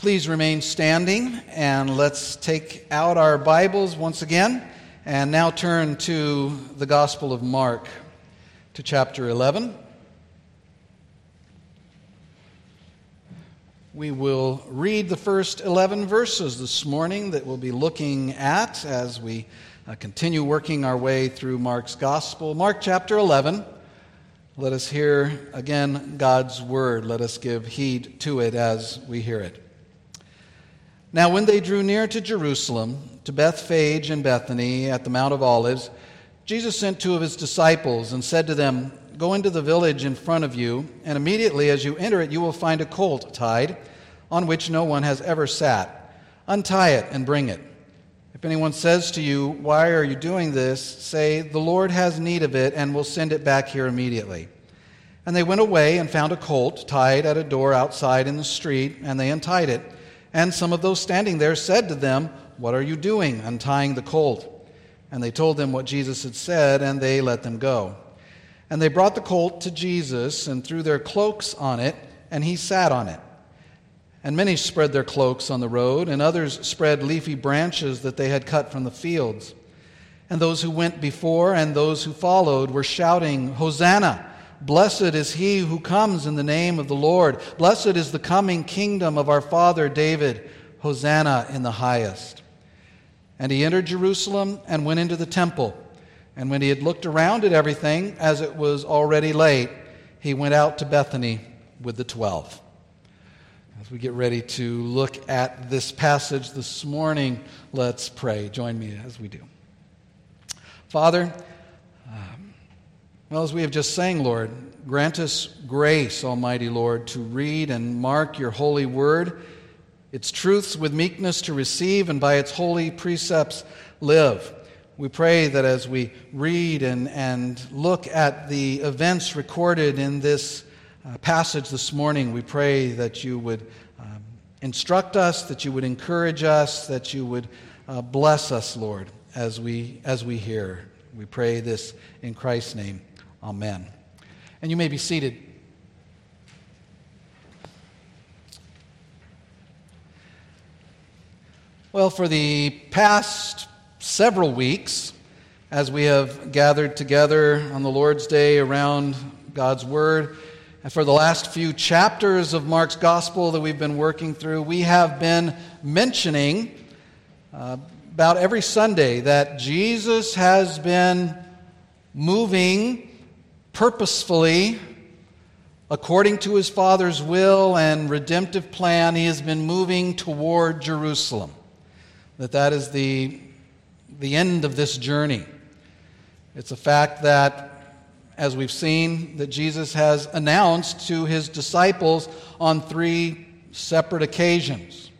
Please remain standing and let's take out our Bibles once again and now turn to the Gospel of Mark, to chapter 11. We will read the first 11 verses this morning that we'll be looking at as we uh, continue working our way through Mark's Gospel. Mark chapter 11. Let us hear again God's word. Let us give heed to it as we hear it. Now, when they drew near to Jerusalem, to Bethphage and Bethany at the Mount of Olives, Jesus sent two of his disciples and said to them, Go into the village in front of you, and immediately as you enter it, you will find a colt tied, on which no one has ever sat. Untie it and bring it. If anyone says to you, Why are you doing this? say, The Lord has need of it, and will send it back here immediately. And they went away and found a colt tied at a door outside in the street, and they untied it. And some of those standing there said to them, What are you doing, untying the colt? And they told them what Jesus had said, and they let them go. And they brought the colt to Jesus and threw their cloaks on it, and he sat on it. And many spread their cloaks on the road, and others spread leafy branches that they had cut from the fields. And those who went before and those who followed were shouting, Hosanna! Blessed is he who comes in the name of the Lord. Blessed is the coming kingdom of our father David. Hosanna in the highest. And he entered Jerusalem and went into the temple. And when he had looked around at everything, as it was already late, he went out to Bethany with the twelve. As we get ready to look at this passage this morning, let's pray. Join me as we do. Father, well, as we have just sang, Lord, grant us grace, Almighty Lord, to read and mark your holy word, its truths with meekness to receive, and by its holy precepts live. We pray that as we read and, and look at the events recorded in this uh, passage this morning, we pray that you would um, instruct us, that you would encourage us, that you would uh, bless us, Lord, as we, as we hear. We pray this in Christ's name. Amen. And you may be seated. Well, for the past several weeks, as we have gathered together on the Lord's Day around God's Word, and for the last few chapters of Mark's Gospel that we've been working through, we have been mentioning uh, about every Sunday that Jesus has been moving purposefully, according to his Father's will and redemptive plan, he has been moving toward Jerusalem. That that is the, the end of this journey. It's a fact that, as we've seen, that Jesus has announced to his disciples on three separate occasions.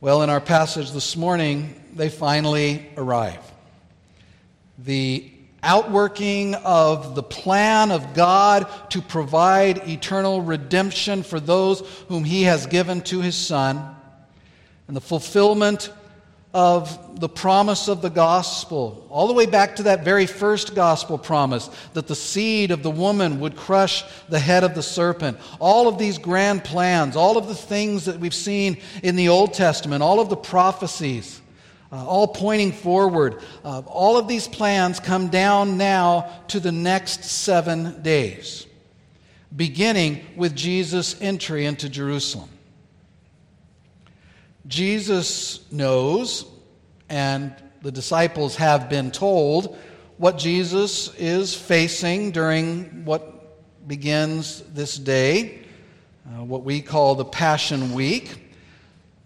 Well, in our passage this morning, they finally arrive. The outworking of the plan of God to provide eternal redemption for those whom He has given to His Son, and the fulfillment of the promise of the gospel, all the way back to that very first gospel promise that the seed of the woman would crush the head of the serpent. All of these grand plans, all of the things that we've seen in the Old Testament, all of the prophecies uh, all pointing forward. Uh, all of these plans come down now to the next seven days, beginning with Jesus' entry into Jerusalem. Jesus knows, and the disciples have been told, what Jesus is facing during what begins this day, uh, what we call the Passion Week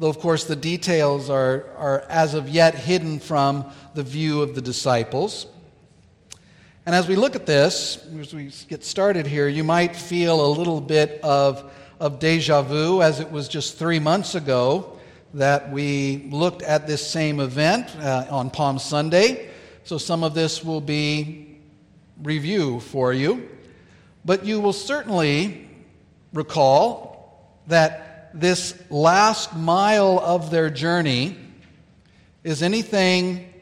though, of course, the details are, are as of yet hidden from the view of the disciples. And as we look at this, as we get started here, you might feel a little bit of, of deja vu, as it was just three months ago that we looked at this same event uh, on Palm Sunday. So some of this will be review for you. But you will certainly recall that this last mile of their journey is anything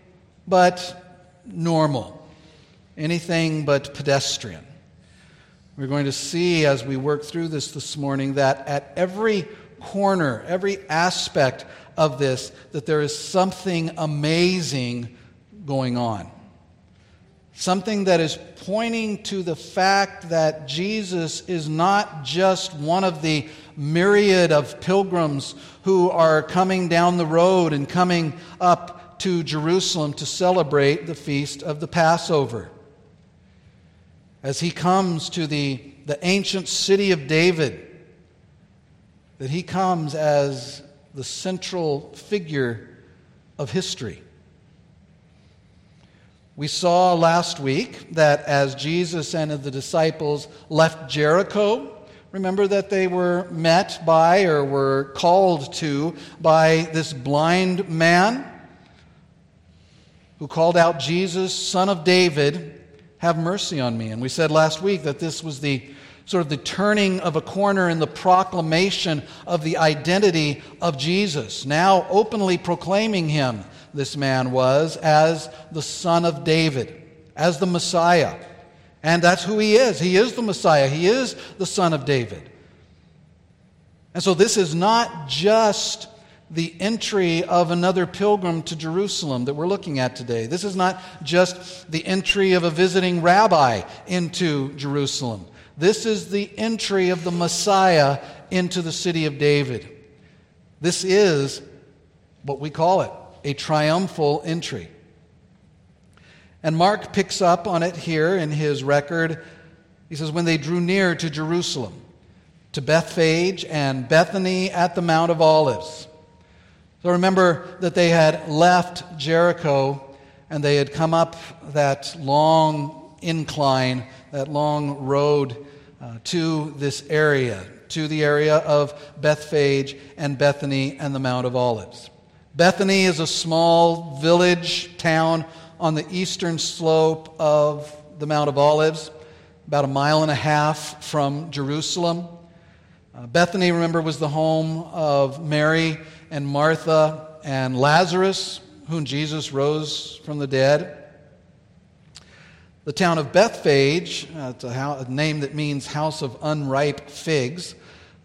but normal, anything but pedestrian. We're going to see as we work through this this morning that at every corner, every aspect of this, that there is something amazing going on. Something that is pointing to the fact that Jesus is not just one of the myriad of pilgrims who are coming down the road and coming up to Jerusalem to celebrate the feast of the Passover. As he comes to the, the ancient city of David, that he comes as the central figure of history. We saw last week that as Jesus and the disciples left Jericho, remember that they were met by or were called to by this blind man who called out, Jesus, son of David, have mercy on me. And we said last week that this was the sort of the turning of a corner in the proclamation of the identity of Jesus. Now openly proclaiming him this man was as the Son of David, as the Messiah. And that's who he is. He is the Messiah, he is the Son of David. And so this is not just the entry of another pilgrim to Jerusalem that we're looking at today. This is not just the entry of a visiting rabbi into Jerusalem. This is the entry of the Messiah into the city of David. This is what we call it a triumphal entry. And Mark picks up on it here in his record. He says, When they drew near to Jerusalem, to Bethphage and Bethany at the Mount of Olives. So remember that they had left Jericho and they had come up that long incline, that long road uh, to this area, to the area of Bethphage and Bethany and the Mount of Olives. Bethany is a small village town on the eastern slope of the Mount of Olives, about a mile and a half from Jerusalem. Uh, Bethany, remember, was the home of Mary and Martha and Lazarus, whom Jesus rose from the dead. The town of Bethphage, uh, it's a, a, name that means house of unripe figs.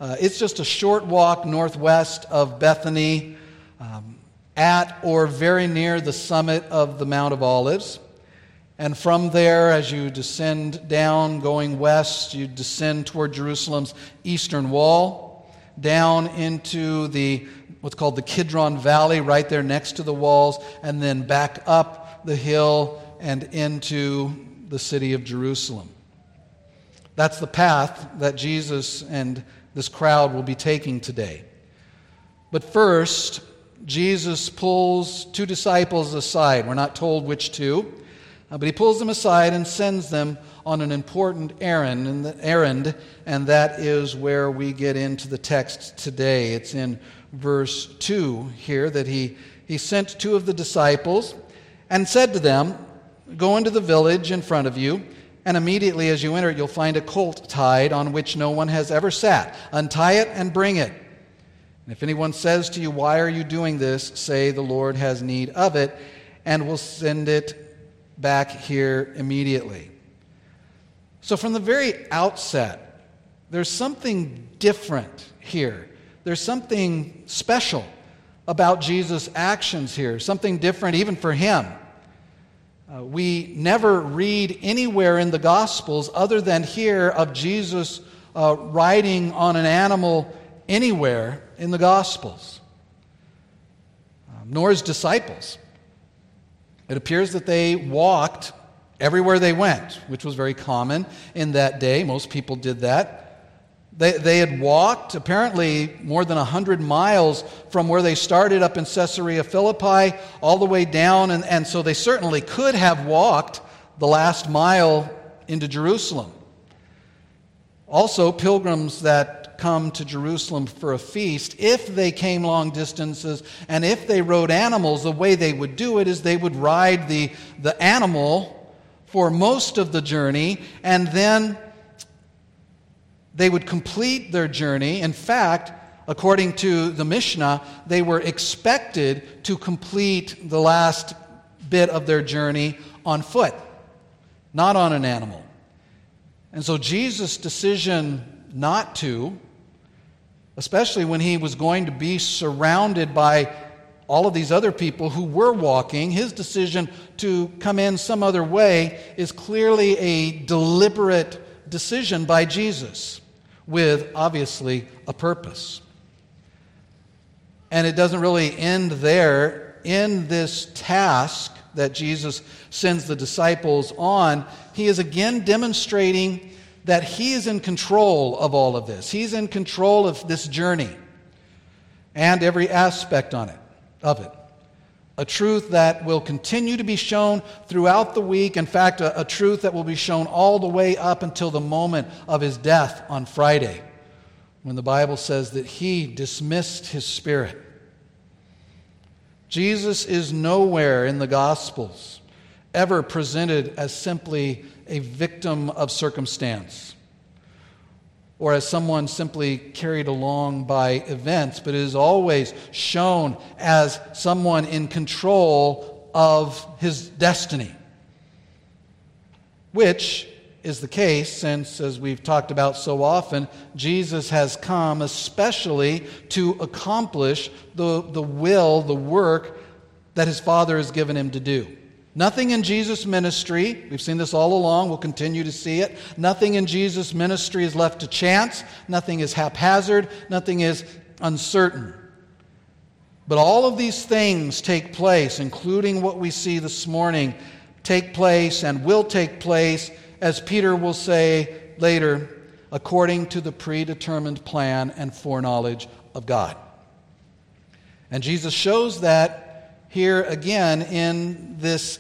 Uh, it's just a short walk northwest of Bethany, um, at or very near the summit of the Mount of Olives. And from there, as you descend down, going west, you descend toward Jerusalem's eastern wall, down into the what's called the Kidron Valley, right there next to the walls, and then back up the hill and into the city of Jerusalem. That's the path that Jesus and this crowd will be taking today. But first, Jesus pulls two disciples aside. We're not told which two, uh, but he pulls them aside and sends them on an important errand, and, the, errand, and that is where we get into the text today. It's in verse 2 here that he, he sent two of the disciples and said to them, Go into the village in front of you, and immediately as you enter it, you'll find a colt tied on which no one has ever sat. Untie it and bring it. And if anyone says to you, Why are you doing this? say, The Lord has need of it, and will send it back here immediately. So, from the very outset, there's something different here. There's something special about Jesus' actions here, something different even for him. Uh, we never read anywhere in the Gospels other than here of Jesus uh, riding on an animal anywhere in the Gospels, um, nor his disciples. It appears that they walked everywhere they went, which was very common in that day. Most people did that. They, they had walked apparently more than 100 miles from where they started up in Caesarea Philippi all the way down, and, and so they certainly could have walked the last mile into Jerusalem. Also, pilgrims that come to Jerusalem for a feast, if they came long distances and if they rode animals, the way they would do it is they would ride the, the animal for most of the journey and then they would complete their journey. In fact, according to the Mishnah, they were expected to complete the last bit of their journey on foot, not on an animal. And so Jesus' decision not to especially when he was going to be surrounded by all of these other people who were walking, his decision to come in some other way is clearly a deliberate decision by Jesus with obviously a purpose. And it doesn't really end there. In this task that Jesus sends the disciples on, he is again demonstrating that he is in control of all of this. He's in control of this journey and every aspect on it of it. A truth that will continue to be shown throughout the week. In fact, a, a, truth that will be shown all the way up until the moment of his death on Friday, when the Bible says that he dismissed his spirit. Jesus is nowhere in the Gospels ever presented as simply a victim of circumstance or as someone simply carried along by events, but it is always shown as someone in control of his destiny. Which is the case since, as we've talked about so often, Jesus has come especially to accomplish the, the will, the work that his Father has given him to do. Nothing in Jesus' ministry, we've seen this all along, we'll continue to see it. Nothing in Jesus' ministry is left to chance, nothing is haphazard, nothing is uncertain. But all of these things take place, including what we see this morning, take place and will take place, as Peter will say later, according to the predetermined plan and foreknowledge of God. And Jesus shows that here again in this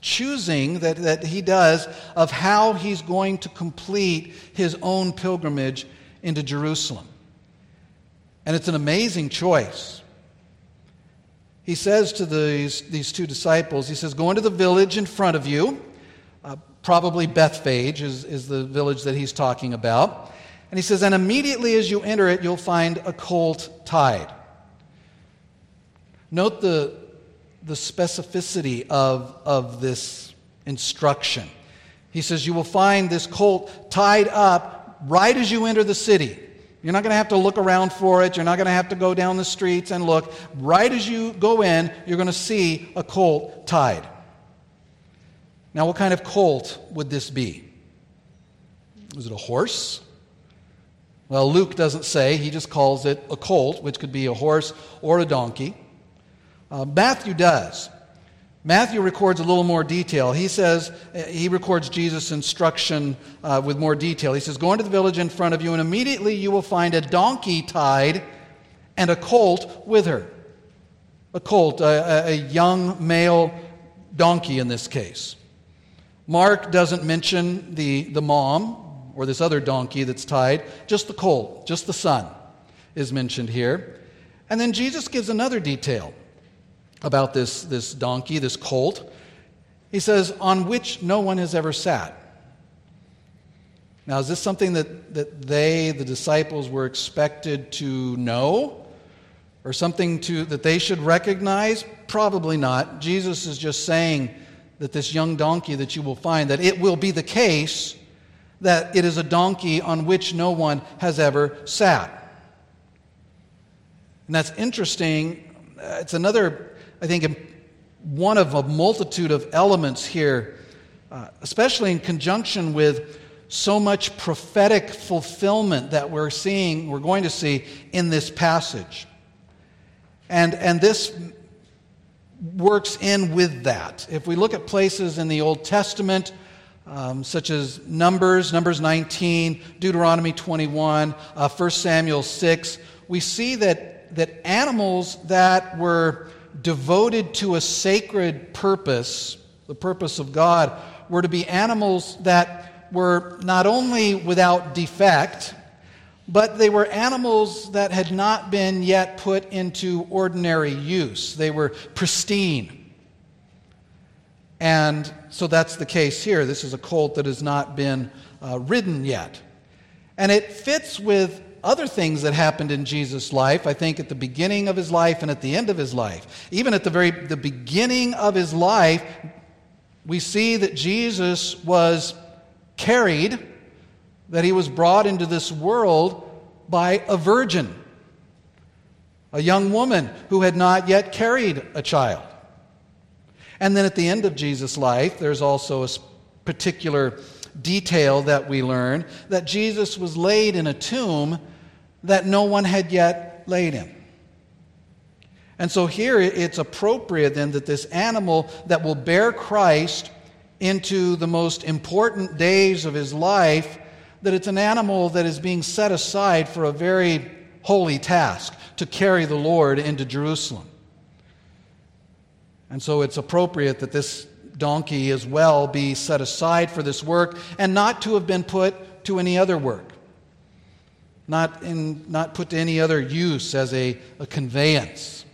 choosing that, that he does of how he's going to complete his own pilgrimage into Jerusalem. And it's an amazing choice. He says to these, these two disciples, he says, Go into the village in front of you. Uh, probably Bethphage is, is the village that he's talking about. And he says, And immediately as you enter it, you'll find a colt tied. Note the, the specificity of, of this instruction. He says, You will find this colt tied up right as you enter the city. You're not going to have to look around for it. You're not going to have to go down the streets and look. Right as you go in, you're going to see a colt tied. Now, what kind of colt would this be? Was it a horse? Well, Luke doesn't say. He just calls it a colt, which could be a horse or a donkey. Uh, Matthew does. Matthew records a little more detail. He says, he records Jesus' instruction uh, with more detail. He says, Go into the village in front of you, and immediately you will find a donkey tied and a colt with her. A colt, a, a young male donkey in this case. Mark doesn't mention the, the mom or this other donkey that's tied, just the colt, just the son is mentioned here. And then Jesus gives another detail about this, this donkey, this colt. He says, on which no one has ever sat. Now, is this something that, that they, the disciples, were expected to know? Or something to, that they should recognize? Probably not. Jesus is just saying that this young donkey that you will find, that it will be the case that it is a donkey on which no one has ever sat. And that's interesting. It's another I think, one of a multitude of elements here, uh, especially in conjunction with so much prophetic fulfillment that we're seeing, we're going to see in this passage. And, and this works in with that. If we look at places in the Old Testament, um, such as Numbers, Numbers 19, Deuteronomy 21, uh, 1 Samuel 6, we see that, that animals that were devoted to a sacred purpose, the purpose of God, were to be animals that were not only without defect, but they were animals that had not been yet put into ordinary use. They were pristine. And so that's the case here. This is a colt that has not been uh, ridden yet. And it fits with other things that happened in Jesus' life, I think at the beginning of his life and at the end of his life. Even at the very the beginning of his life, we see that Jesus was carried, that he was brought into this world by a virgin, a young woman who had not yet carried a child. And then at the end of Jesus' life, there's also a particular detail that we learn that Jesus was laid in a tomb that no one had yet laid in. And so here it's appropriate then that this animal that will bear Christ into the most important days of his life, that it's an animal that is being set aside for a very holy task to carry the Lord into Jerusalem. And so it's appropriate that this donkey as well be set aside for this work and not to have been put to any other work, not, in, not put to any other use as a, a conveyance.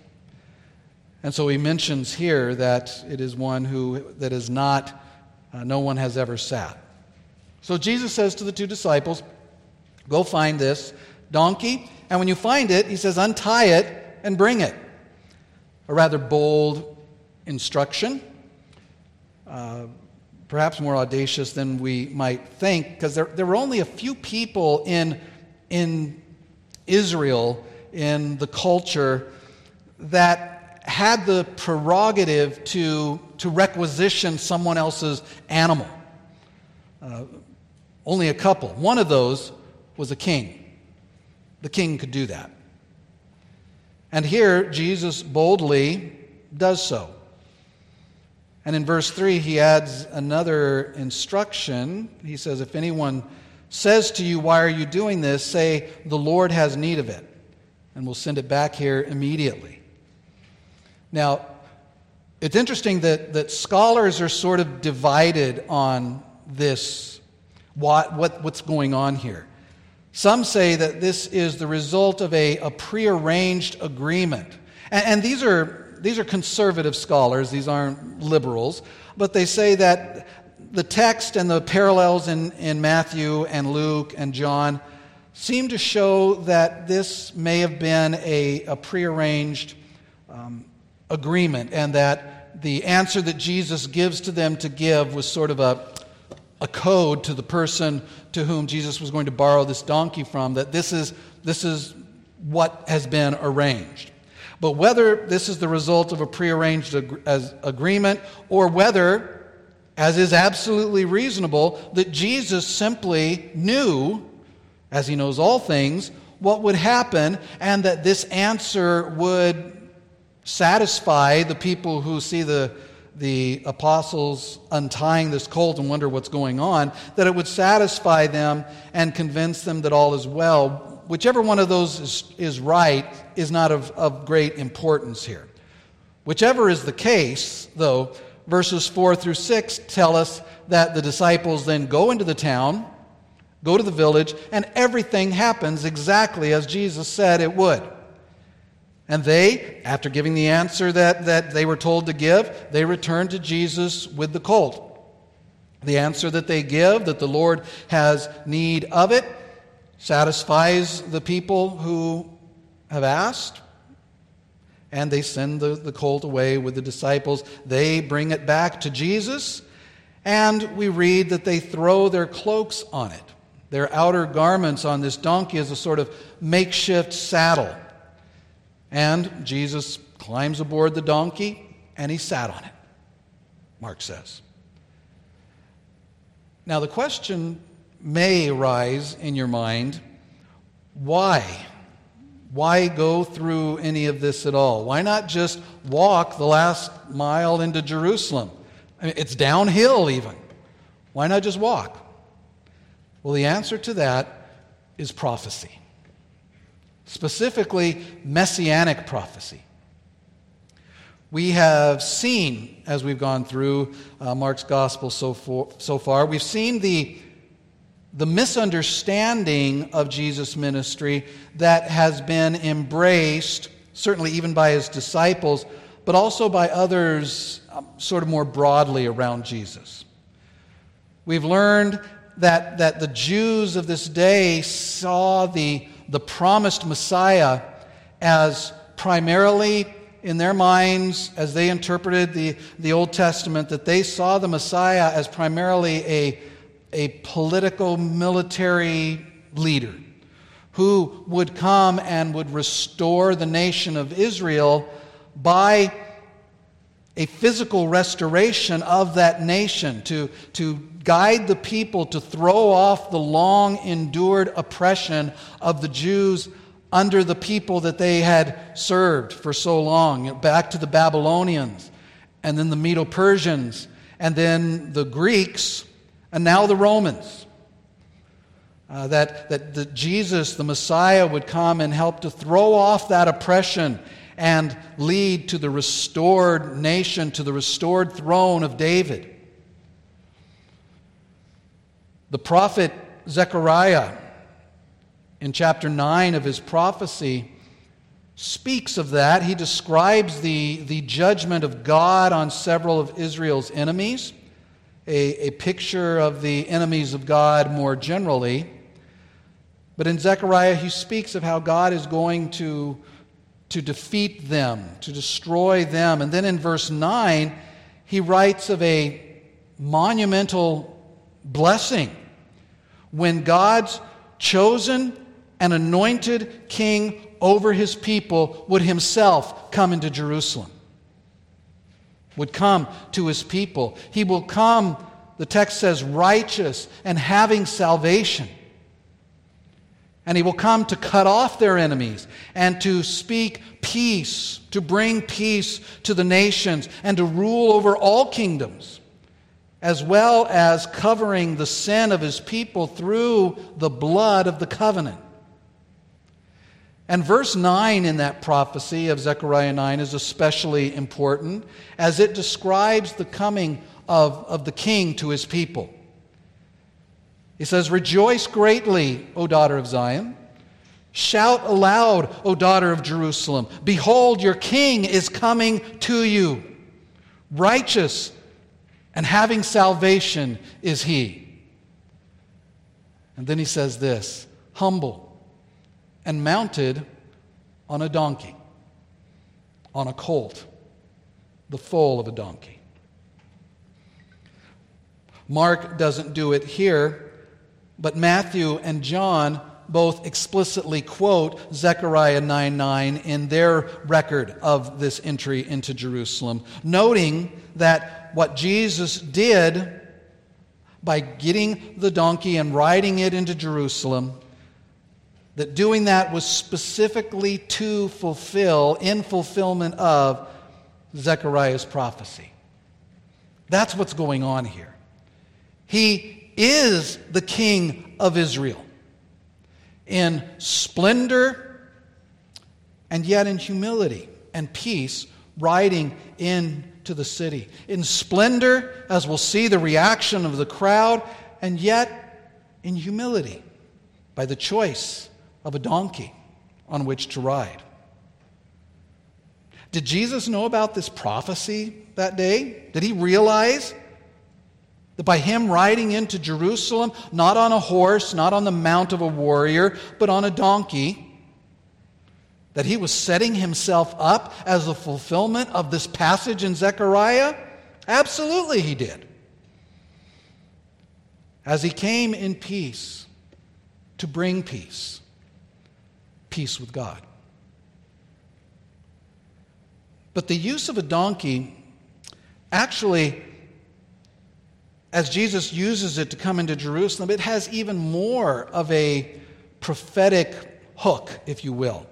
And so he mentions here that it is one who that is not, uh, no one has ever sat. So Jesus says to the two disciples, Go find this donkey, and when you find it, he says, untie it and bring it. A rather bold instruction, uh, perhaps more audacious than we might think, because there, there were only a few people in, in Israel, in the culture, that had the prerogative to, to requisition someone else's animal. Uh, only a couple. One of those was a king. The king could do that. And here, Jesus boldly does so. And in verse 3, he adds another instruction. He says, If anyone says to you, Why are you doing this? say, The Lord has need of it. And we'll send it back here immediately. Now, it's interesting that, that scholars are sort of divided on this, what, what, what's going on here. Some say that this is the result of a, a prearranged agreement. And, and these, are, these are conservative scholars, these aren't liberals, but they say that the text and the parallels in, in Matthew and Luke and John seem to show that this may have been a, a prearranged um, agreement, and that the answer that Jesus gives to them to give was sort of a, a code to the person to whom Jesus was going to borrow this donkey from, that this is, this is what has been arranged. But whether this is the result of a prearranged ag- agreement or whether, as is absolutely reasonable, that Jesus simply knew, as he knows all things, what would happen and that this answer would satisfy the people who see the, the apostles untying this colt and wonder what's going on, that it would satisfy them and convince them that all is well. Whichever one of those is, is right is not of, of great importance here. Whichever is the case, though, verses 4 through 6 tell us that the disciples then go into the town, go to the village, and everything happens exactly as Jesus said it would. And they, after giving the answer that, that they were told to give, they return to Jesus with the colt. The answer that they give, that the Lord has need of it, satisfies the people who have asked. And they send the, the colt away with the disciples. They bring it back to Jesus. And we read that they throw their cloaks on it, their outer garments on this donkey as a sort of makeshift saddle. And Jesus climbs aboard the donkey and he sat on it, Mark says. Now, the question may arise in your mind why? Why go through any of this at all? Why not just walk the last mile into Jerusalem? I mean, it's downhill, even. Why not just walk? Well, the answer to that is prophecy specifically messianic prophecy. We have seen, as we've gone through uh, Mark's gospel so, for, so far, we've seen the, the misunderstanding of Jesus' ministry that has been embraced, certainly even by his disciples, but also by others um, sort of more broadly around Jesus. We've learned that, that the Jews of this day saw the the promised Messiah as primarily in their minds, as they interpreted the, the Old Testament, that they saw the Messiah as primarily a, a political military leader who would come and would restore the nation of Israel by a physical restoration of that nation, to, to guide the people to throw off the long endured oppression of the Jews under the people that they had served for so long, back to the Babylonians, and then the Medo Persians, and then the Greeks, and now the Romans. Uh, that that Jesus, the Messiah, would come and help to throw off that oppression and lead to the restored nation, to the restored throne of David. The prophet Zechariah, in chapter 9 of his prophecy, speaks of that. He describes the, the judgment of God on several of Israel's enemies, a, a picture of the enemies of God more generally. But in Zechariah, he speaks of how God is going to to defeat them, to destroy them. And then in verse 9, he writes of a monumental blessing when God's chosen and anointed king over his people would himself come into Jerusalem, would come to his people. He will come, the text says, righteous and having salvation. And he will come to cut off their enemies and to speak peace, to bring peace to the nations, and to rule over all kingdoms, as well as covering the sin of his people through the blood of the covenant. And verse 9 in that prophecy of Zechariah 9 is especially important as it describes the coming of, of the king to his people. He says, Rejoice greatly, O daughter of Zion. Shout aloud, O daughter of Jerusalem. Behold, your king is coming to you. Righteous and having salvation is he. And then he says this humble and mounted on a donkey, on a colt, the foal of a donkey. Mark doesn't do it here but Matthew and John both explicitly quote Zechariah 9 9 in their record of this entry into Jerusalem, noting that what Jesus did by getting the donkey and riding it into Jerusalem, that doing that was specifically to fulfill, in fulfillment of Zechariah's prophecy. That's what's going on here. He is the King of Israel in splendor and yet in humility and peace, riding into the city. In splendor, as we'll see the reaction of the crowd, and yet in humility by the choice of a donkey on which to ride. Did Jesus know about this prophecy that day? Did he realize that by him riding into Jerusalem, not on a horse, not on the mount of a warrior, but on a donkey, that he was setting himself up as a fulfillment of this passage in Zechariah? Absolutely, he did. As he came in peace to bring peace, peace with God. But the use of a donkey actually as Jesus uses it to come into Jerusalem, it has even more of a prophetic hook, if you will,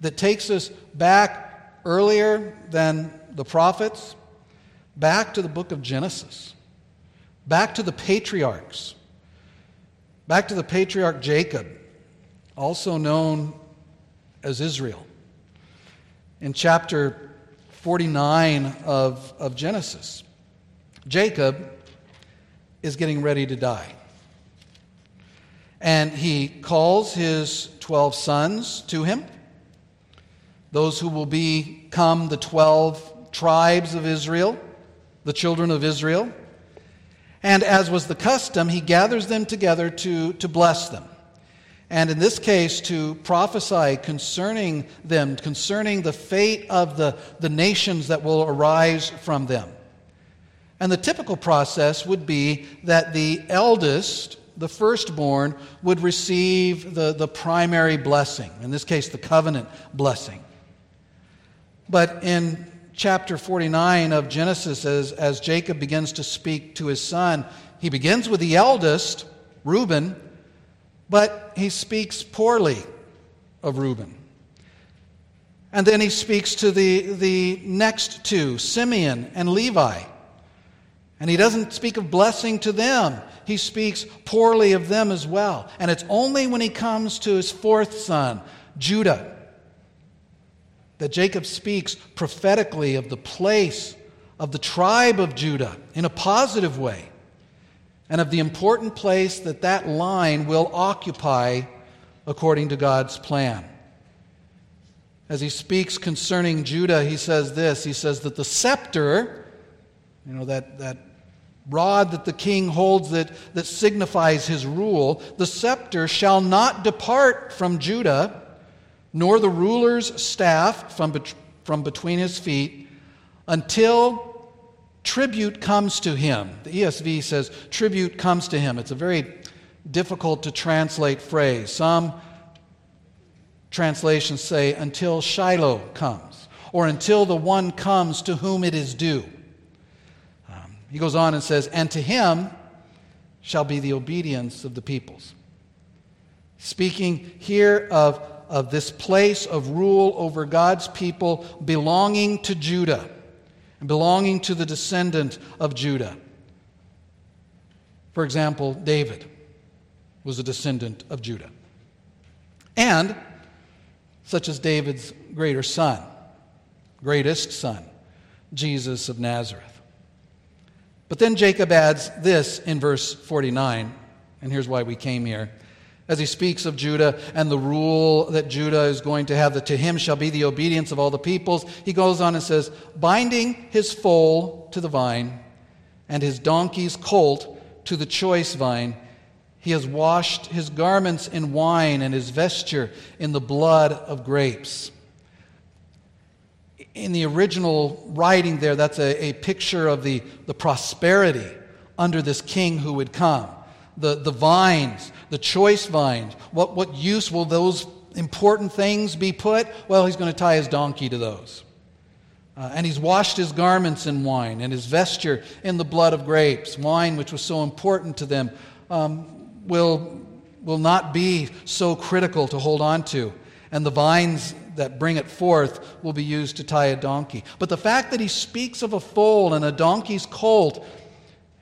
that takes us back earlier than the prophets, back to the book of Genesis, back to the patriarchs, back to the patriarch Jacob, also known as Israel. In chapter 49 of, of Genesis, Jacob is getting ready to die. And he calls his 12 sons to him, those who will become the 12 tribes of Israel, the children of Israel. And as was the custom, he gathers them together to, to bless them. And in this case, to prophesy concerning them, concerning the fate of the, the nations that will arise from them. And the typical process would be that the eldest the firstborn, would receive the, the primary blessing, in this case, the covenant blessing. But in chapter 49 of Genesis, as, as Jacob begins to speak to his son, he begins with the eldest, Reuben, but he speaks poorly of Reuben. And then he speaks to the, the next two, Simeon and Levi. And he doesn't speak of blessing to them. He speaks poorly of them as well. And it's only when he comes to his fourth son, Judah, that Jacob speaks prophetically of the place of the tribe of Judah in a positive way and of the important place that that line will occupy according to God's plan. As he speaks concerning Judah, he says this He says that the scepter, you know, that, that rod that the king holds that, that signifies his rule, the scepter shall not depart from Judah, nor the ruler's staff from, from between his feet, until tribute comes to him. The ESV says tribute comes to him. It's a very difficult to translate phrase. Some translations say until Shiloh comes, or until the one comes to whom it is due. Um, he goes on and says, And to him shall be the obedience of the peoples. Speaking here of, of this place of rule over God's people belonging to Judah belonging to the descendant of Judah. For example, David was a descendant of Judah. And such as David's greater son, greatest son, Jesus of Nazareth. But then Jacob adds this in verse 49, and here's why we came here as he speaks of Judah and the rule that Judah is going to have, that to him shall be the obedience of all the peoples, he goes on and says, binding his foal to the vine and his donkey's colt to the choice vine, he has washed his garments in wine and his vesture in the blood of grapes. In the original writing there, that's a, a picture of the, the prosperity under this king who would come. The, the vines, the choice vines. What, what use will those important things be put? Well, he's going to tie his donkey to those. Uh, and he's washed his garments in wine and his vesture in the blood of grapes. Wine, which was so important to them, um, will, will not be so critical to hold on to. And the vines that bring it forth will be used to tie a donkey. But the fact that he speaks of a foal and a donkey's colt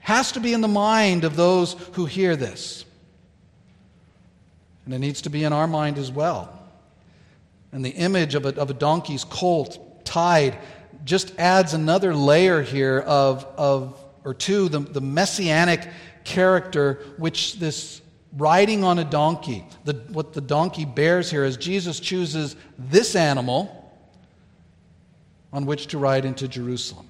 has to be in the mind of those who hear this. And it needs to be in our mind as well. And the image of a, of a donkey's colt tied just adds another layer here of, of or two, the, the messianic character which this riding on a donkey, the, what the donkey bears here is Jesus chooses this animal on which to ride into Jerusalem.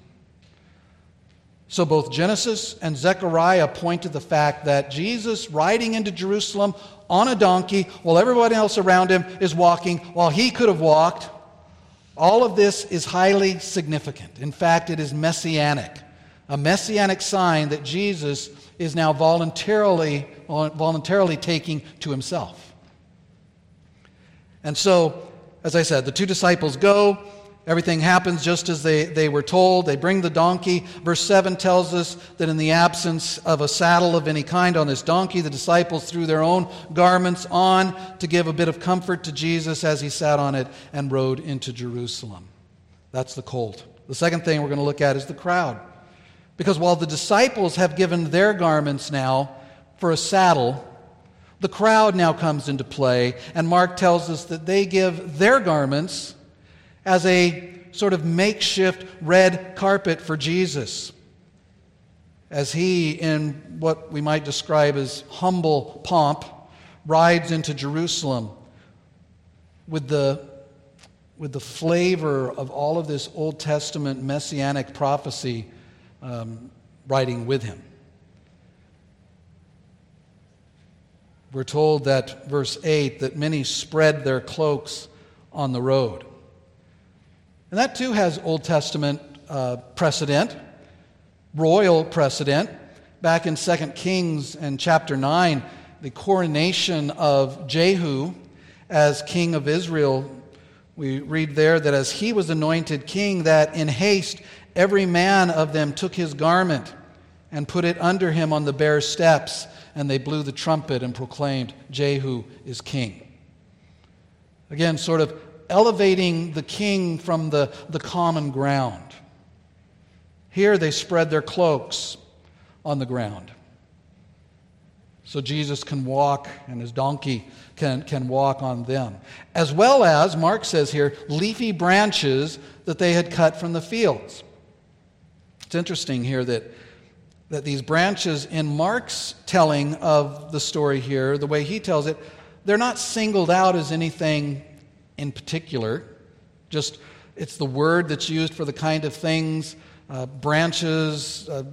So both Genesis and Zechariah point to the fact that Jesus riding into Jerusalem on a donkey while everybody else around him is walking while he could have walked. All of this is highly significant. In fact, it is messianic, a messianic sign that Jesus is now voluntarily, voluntarily taking to himself. And so, as I said, the two disciples go. Everything happens just as they, they were told. They bring the donkey. Verse 7 tells us that in the absence of a saddle of any kind on this donkey, the disciples threw their own garments on to give a bit of comfort to Jesus as he sat on it and rode into Jerusalem. That's the colt. The second thing we're going to look at is the crowd. Because while the disciples have given their garments now for a saddle, the crowd now comes into play, and Mark tells us that they give their garments as a sort of makeshift red carpet for Jesus as he, in what we might describe as humble pomp, rides into Jerusalem with the, with the flavor of all of this Old Testament messianic prophecy um, riding with him. We're told that, verse 8, that many spread their cloaks on the road. And that too has Old Testament uh, precedent, royal precedent. Back in 2 Kings and chapter 9, the coronation of Jehu as king of Israel, we read there that as he was anointed king, that in haste every man of them took his garment and put it under him on the bare steps, and they blew the trumpet and proclaimed, Jehu is king. Again, sort of elevating the king from the, the common ground. Here they spread their cloaks on the ground. So Jesus can walk and his donkey can, can walk on them. As well as, Mark says here, leafy branches that they had cut from the fields. It's interesting here that, that these branches, in Mark's telling of the story here, the way he tells it, they're not singled out as anything in particular. Just, it's the word that's used for the kind of things, uh, branches, uh,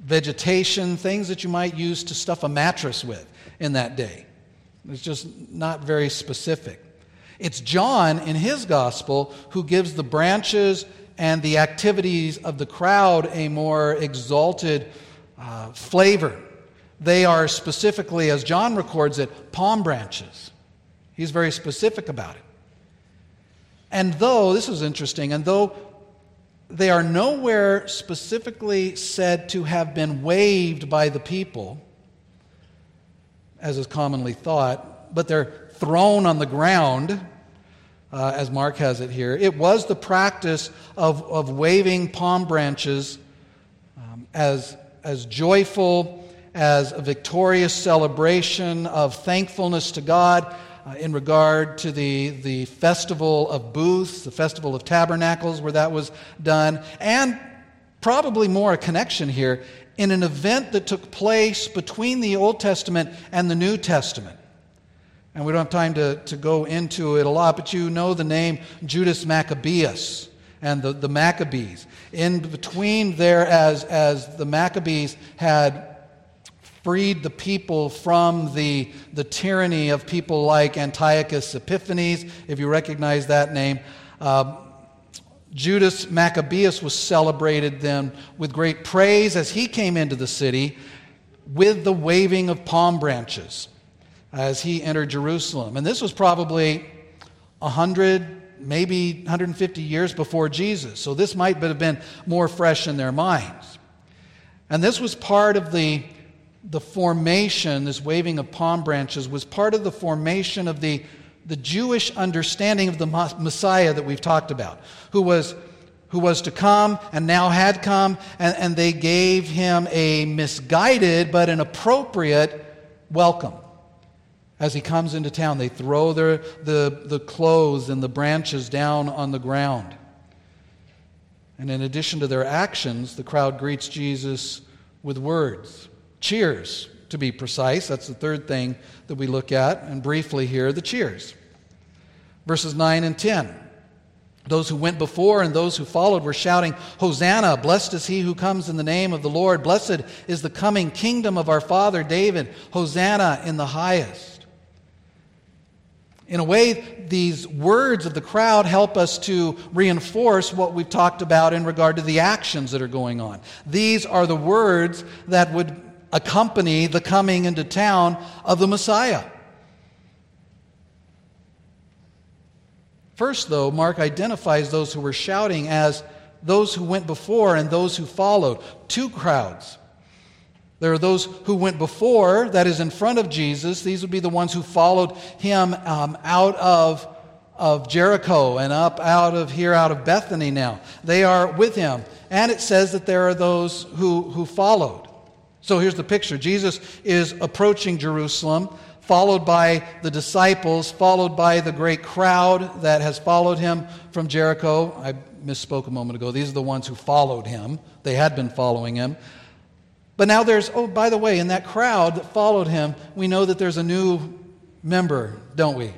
vegetation, things that you might use to stuff a mattress with in that day. It's just not very specific. It's John in his gospel who gives the branches and the activities of the crowd a more exalted uh, flavor. They are specifically, as John records it, palm branches. He's very specific about it. And though, this is interesting, and though they are nowhere specifically said to have been waved by the people, as is commonly thought, but they're thrown on the ground, uh, as Mark has it here. It was the practice of, of waving palm branches um, as, as joyful, as a victorious celebration of thankfulness to God uh, in regard to the, the festival of booths, the festival of tabernacles, where that was done, and probably more a connection here in an event that took place between the Old Testament and the New Testament. And we don't have time to, to go into it a lot, but you know the name Judas Maccabeus and the, the Maccabees. In between there, as, as the Maccabees had freed the people from the, the tyranny of people like Antiochus Epiphanes, if you recognize that name. Uh, Judas Maccabeus was celebrated then with great praise as he came into the city with the waving of palm branches as he entered Jerusalem. And this was probably 100, maybe 150 years before Jesus. So this might have been more fresh in their minds. And this was part of the the formation, this waving of palm branches, was part of the formation of the, the Jewish understanding of the Messiah that we've talked about, who was, who was to come and now had come, and, and they gave him a misguided but an appropriate welcome. As he comes into town, they throw their, the, the clothes and the branches down on the ground. And in addition to their actions, the crowd greets Jesus with words. Cheers, to be precise. That's the third thing that we look at, and briefly here the cheers. Verses 9 and 10. Those who went before and those who followed were shouting, Hosanna! Blessed is he who comes in the name of the Lord. Blessed is the coming kingdom of our father David. Hosanna in the highest. In a way, these words of the crowd help us to reinforce what we've talked about in regard to the actions that are going on. These are the words that would accompany the coming into town of the Messiah. First, though, Mark identifies those who were shouting as those who went before and those who followed. Two crowds. There are those who went before, that is, in front of Jesus. These would be the ones who followed him um, out of, of Jericho and up out of here, out of Bethany now. They are with him. And it says that there are those who, who followed. So here's the picture Jesus is approaching Jerusalem, followed by the disciples, followed by the great crowd that has followed him from Jericho. I misspoke a moment ago. These are the ones who followed him, they had been following him. But now there's, oh, by the way, in that crowd that followed him, we know that there's a new member, don't we?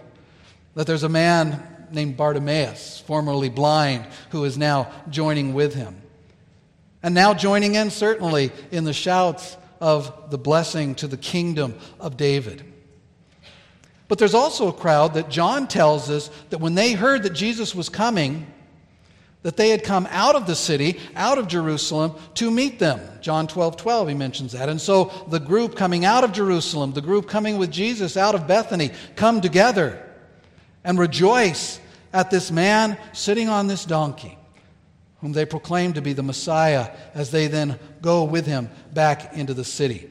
That there's a man named Bartimaeus, formerly blind, who is now joining with him. And now joining in, certainly, in the shouts of the blessing to the kingdom of David. But there's also a crowd that John tells us that when they heard that Jesus was coming, that they had come out of the city, out of Jerusalem, to meet them. John 12, 12, he mentions that. And so the group coming out of Jerusalem, the group coming with Jesus out of Bethany, come together and rejoice at this man sitting on this donkey, whom they proclaim to be the Messiah, as they then go with him back into the city.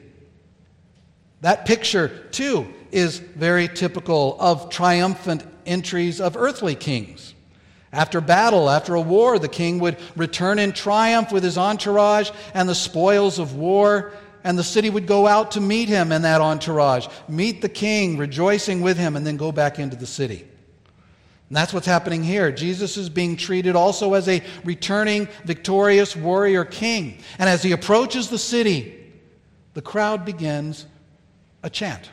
That picture, too, is very typical of triumphant entries of earthly kings. After battle, after a war, the king would return in triumph with his entourage and the spoils of war, and the city would go out to meet him and that entourage, meet the king, rejoicing with him, and then go back into the city. And that's what's happening here. Jesus is being treated also as a returning, victorious warrior king. And as he approaches the city, the crowd begins a chant.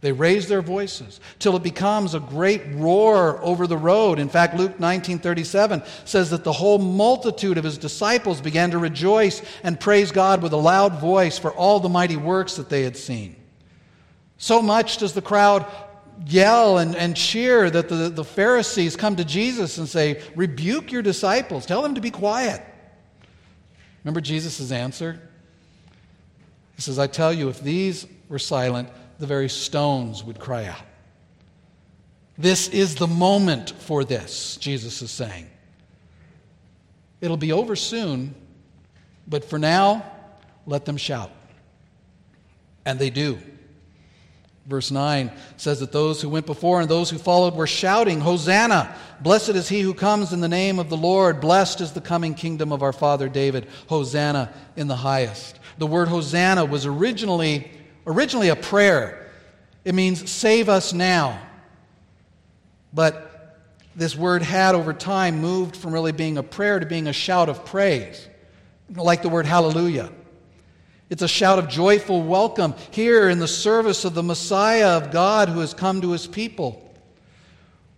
They raise their voices till it becomes a great roar over the road. In fact, Luke 19:37 says that the whole multitude of his disciples began to rejoice and praise God with a loud voice for all the mighty works that they had seen. So much does the crowd yell and, and cheer that the, the Pharisees come to Jesus and say, Rebuke your disciples, tell them to be quiet. Remember Jesus' answer? He says, I tell you, if these were silent, the very stones would cry out. This is the moment for this, Jesus is saying. It'll be over soon, but for now, let them shout. And they do. Verse 9 says that those who went before and those who followed were shouting, Hosanna! Blessed is he who comes in the name of the Lord. Blessed is the coming kingdom of our father David. Hosanna in the highest. The word Hosanna was originally originally a prayer. It means save us now. But this word had over time moved from really being a prayer to being a shout of praise, like the word hallelujah. It's a shout of joyful welcome here in the service of the Messiah of God who has come to his people.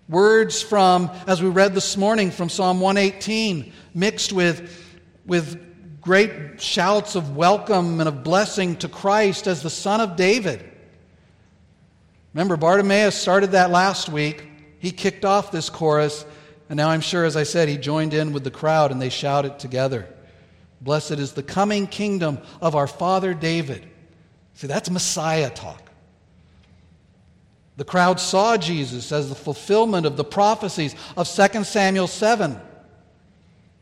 Words from, as we read this morning from Psalm 118, mixed with, with great shouts of welcome and of blessing to Christ as the Son of David. Remember, Bartimaeus started that last week. He kicked off this chorus, and now I'm sure, as I said, he joined in with the crowd and they shouted together. Blessed is the coming kingdom of our father David. See, that's Messiah talk. The crowd saw Jesus as the fulfillment of the prophecies of 2 Samuel 7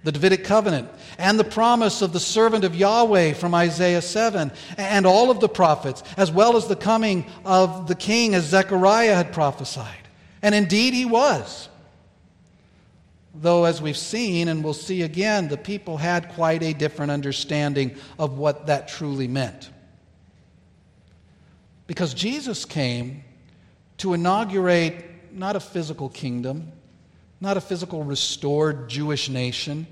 the Davidic covenant, and the promise of the servant of Yahweh from Isaiah 7, and all of the prophets, as well as the coming of the king as Zechariah had prophesied. And indeed he was. Though, as we've seen and we'll see again, the people had quite a different understanding of what that truly meant. Because Jesus came to inaugurate not a physical kingdom, not a physical restored Jewish nation.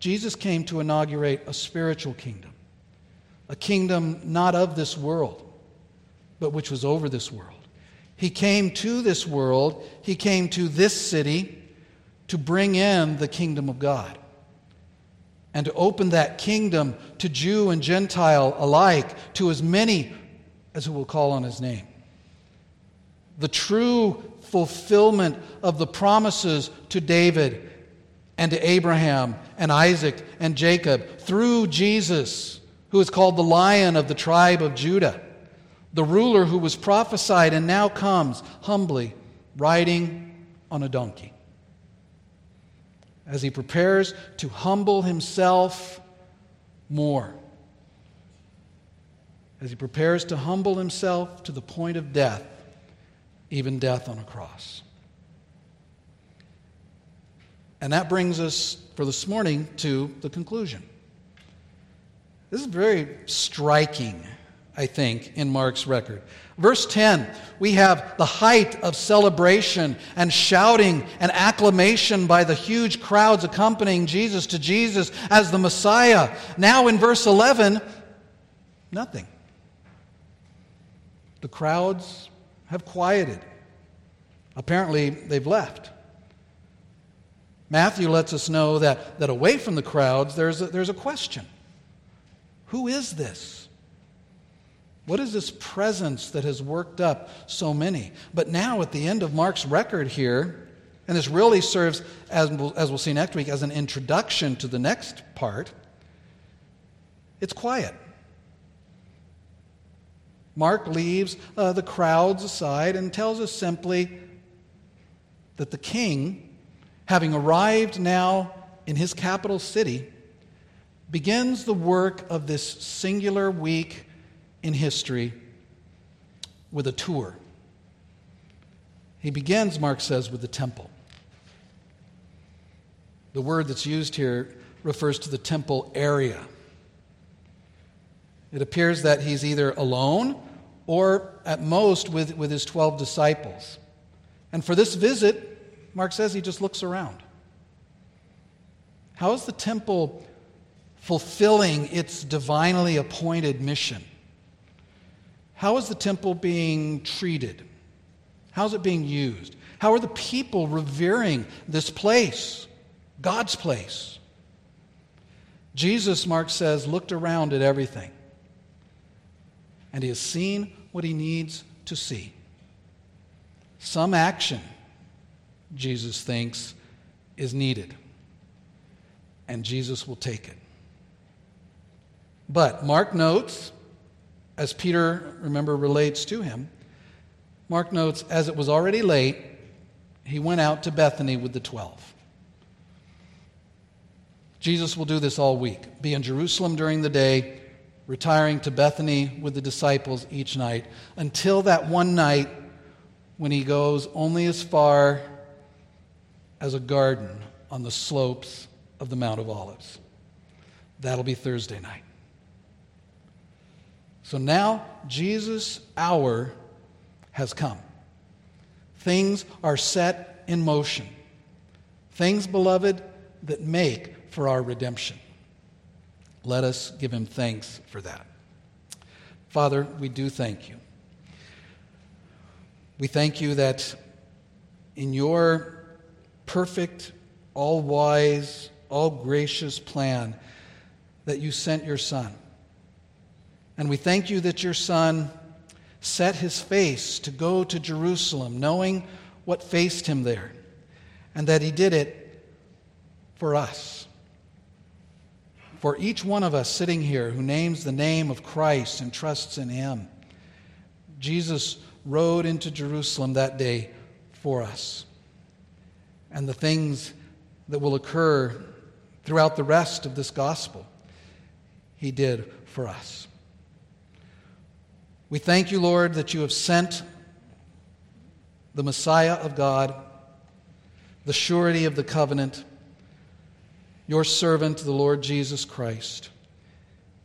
Jesus came to inaugurate a spiritual kingdom, a kingdom not of this world, but which was over this world. He came to this world, he came to this city to bring in the kingdom of God and to open that kingdom to Jew and Gentile alike, to as many as who will call on his name. The true fulfillment of the promises to David and to Abraham and Isaac and Jacob through Jesus, who is called the Lion of the tribe of Judah, the ruler who was prophesied and now comes humbly riding on a donkey. As he prepares to humble himself more, as he prepares to humble himself to the point of death even death on a cross. And that brings us for this morning to the conclusion. This is very striking, I think, in Mark's record. Verse 10, we have the height of celebration and shouting and acclamation by the huge crowds accompanying Jesus to Jesus as the Messiah. Now in verse 11, nothing. The crowds have quieted. Apparently, they've left. Matthew lets us know that, that away from the crowds, there's a, there's a question Who is this? What is this presence that has worked up so many? But now, at the end of Mark's record here, And this really serves, as we'll, as we'll see next week, as an introduction to the next part. It's quiet. Mark leaves uh, the crowds aside and tells us simply that the king, having arrived now in his capital city, begins the work of this singular week in history with a tour. He begins, Mark says, with the temple. The word that's used here refers to the temple area. It appears that he's either alone or at most with, with his 12 disciples. And for this visit, Mark says he just looks around. How is the temple fulfilling its divinely appointed mission? How is the temple being treated? How is it being used? How are the people revering this place, God's place? Jesus, Mark says, looked around at everything, and he has seen what he needs to see. Some action, Jesus thinks, is needed, and Jesus will take it. But Mark notes, as Peter, remember, relates to him, Mark notes, as it was already late, he went out to Bethany with the twelve. Jesus will do this all week be in Jerusalem during the day, retiring to Bethany with the disciples each night, until that one night when he goes only as far as a garden on the slopes of the Mount of Olives. That'll be Thursday night. So now, Jesus' hour has come. Things are set in motion. Things, beloved, that make for our redemption. Let us give him thanks for that. Father, we do thank you. We thank you that in your perfect, all wise, all gracious plan, that you sent your Son and we thank you that your Son set his face to go to Jerusalem, knowing what faced him there, and that he did it for us. For each one of us sitting here who names the name of Christ and trusts in him, Jesus rode into Jerusalem that day for us. And the things that will occur throughout the rest of this gospel, he did for us. We thank you, Lord, that you have sent the Messiah of God, the surety of the covenant, your servant, the Lord Jesus Christ,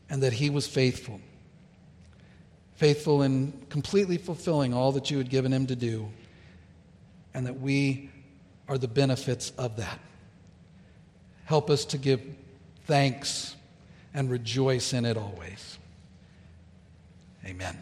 and that he was faithful. Faithful in completely fulfilling all that you had given him to do, and that we are the benefits of that. Help us to give thanks and rejoice in it always. Amen.